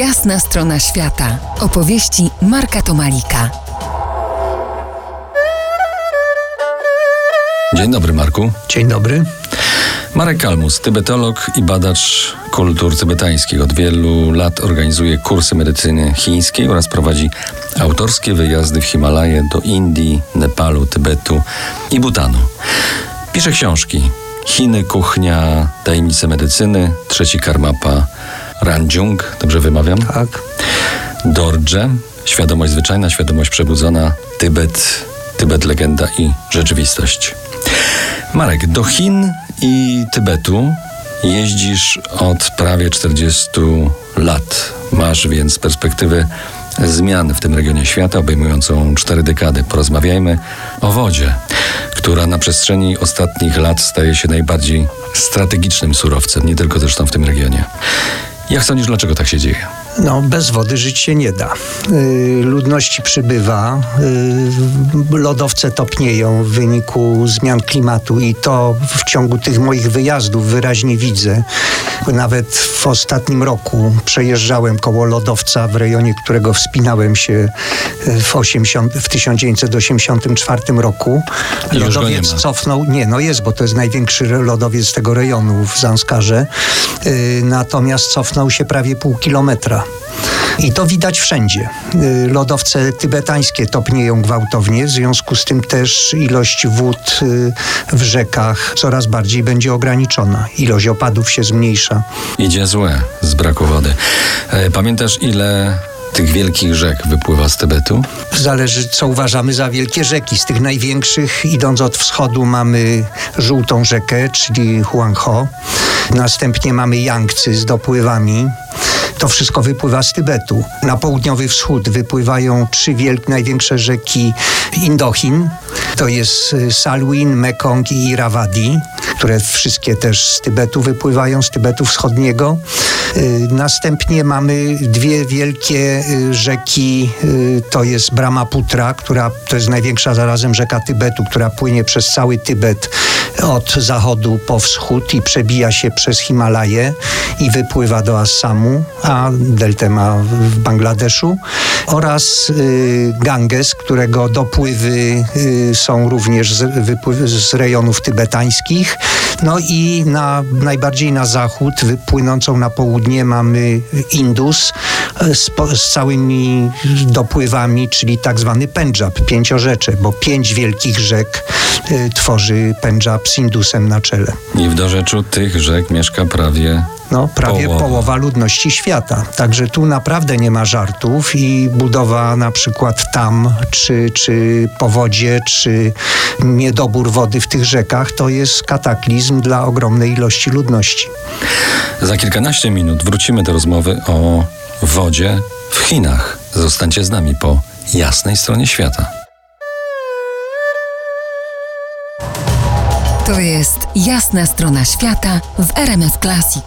Jasna strona świata. Opowieści Marka Tomalika. Dzień dobry, Marku. Dzień dobry. Marek Kalmus, tybetolog i badacz kultur tybetańskich. Od wielu lat organizuje kursy medycyny chińskiej oraz prowadzi autorskie wyjazdy w Himalaje do Indii, Nepalu, Tybetu i Butanu. Pisze książki Chiny, kuchnia, tajemnice medycyny, trzeci karmapa Ranjung, dobrze wymawiam? Tak. Dorje, świadomość zwyczajna, świadomość przebudzona, Tybet, Tybet legenda i rzeczywistość. Marek, do Chin i Tybetu jeździsz od prawie 40 lat. Masz więc perspektywę zmian w tym regionie świata, obejmującą cztery dekady. Porozmawiajmy o wodzie, która na przestrzeni ostatnich lat staje się najbardziej strategicznym surowcem, nie tylko zresztą w tym regionie. Jak sądzisz, dlaczego tak się dzieje? No, bez wody żyć się nie da. Yy, ludności przybywa, yy, lodowce topnieją w wyniku zmian klimatu i to w ciągu tych moich wyjazdów wyraźnie widzę. Nawet w ostatnim roku przejeżdżałem koło lodowca w rejonie, którego wspinałem się w, 80, w 1984 roku. Nie Lodowiec ma. cofnął, nie, no jest, bo to jest największy lodowiec tego rejonu w Zanskarze. Yy, natomiast cofnął się prawie pół kilometra. I to widać wszędzie. Y, Lodowce tybetańskie topnieją gwałtownie, w związku z tym też ilość wód y, w rzekach coraz bardziej będzie ograniczona. Ilość opadów się zmniejsza. Idzie złe z braku wody. E, Pamiętasz, ile tych wielkich rzek wypływa z Tybetu? Zależy, co uważamy za wielkie rzeki. Z tych największych, idąc od wschodu, mamy żółtą rzekę, czyli Huangho. Następnie mamy Yangtze z dopływami. To wszystko wypływa z Tybetu. Na południowy wschód wypływają trzy wielkie, największe rzeki Indochin. To jest y, Salwin, Mekong i Irrawaddy, które wszystkie też z Tybetu wypływają, z Tybetu wschodniego. Y, Następnie mamy dwie wielkie y, rzeki, to jest Brahmaputra, która to jest największa zarazem rzeka Tybetu, która płynie przez cały Tybet od zachodu po wschód i przebija się przez Himalaje i wypływa do Assamu, a deltę ma w Bangladeszu oraz y, Ganges, którego dopływy y, są również z, z rejonów tybetańskich. No i na, najbardziej na zachód, płynącą na południe mamy Indus y, z, z całymi dopływami, czyli tak zwany Pendżab, pięciorzecze, bo pięć wielkich rzek y, tworzy Pendżab z Indusem na czele. I w dorzeczu tych rzek mieszka prawie No, prawie Połowa. połowa. ludności świata. Także tu naprawdę nie ma żartów i budowa na przykład tam, czy, czy powodzie, czy niedobór wody w tych rzekach, to jest kataklizm dla ogromnej ilości ludności. Za kilkanaście minut wrócimy do rozmowy o wodzie w Chinach. Zostańcie z nami po jasnej stronie świata. To jest Jasna strona świata w RMS Classic.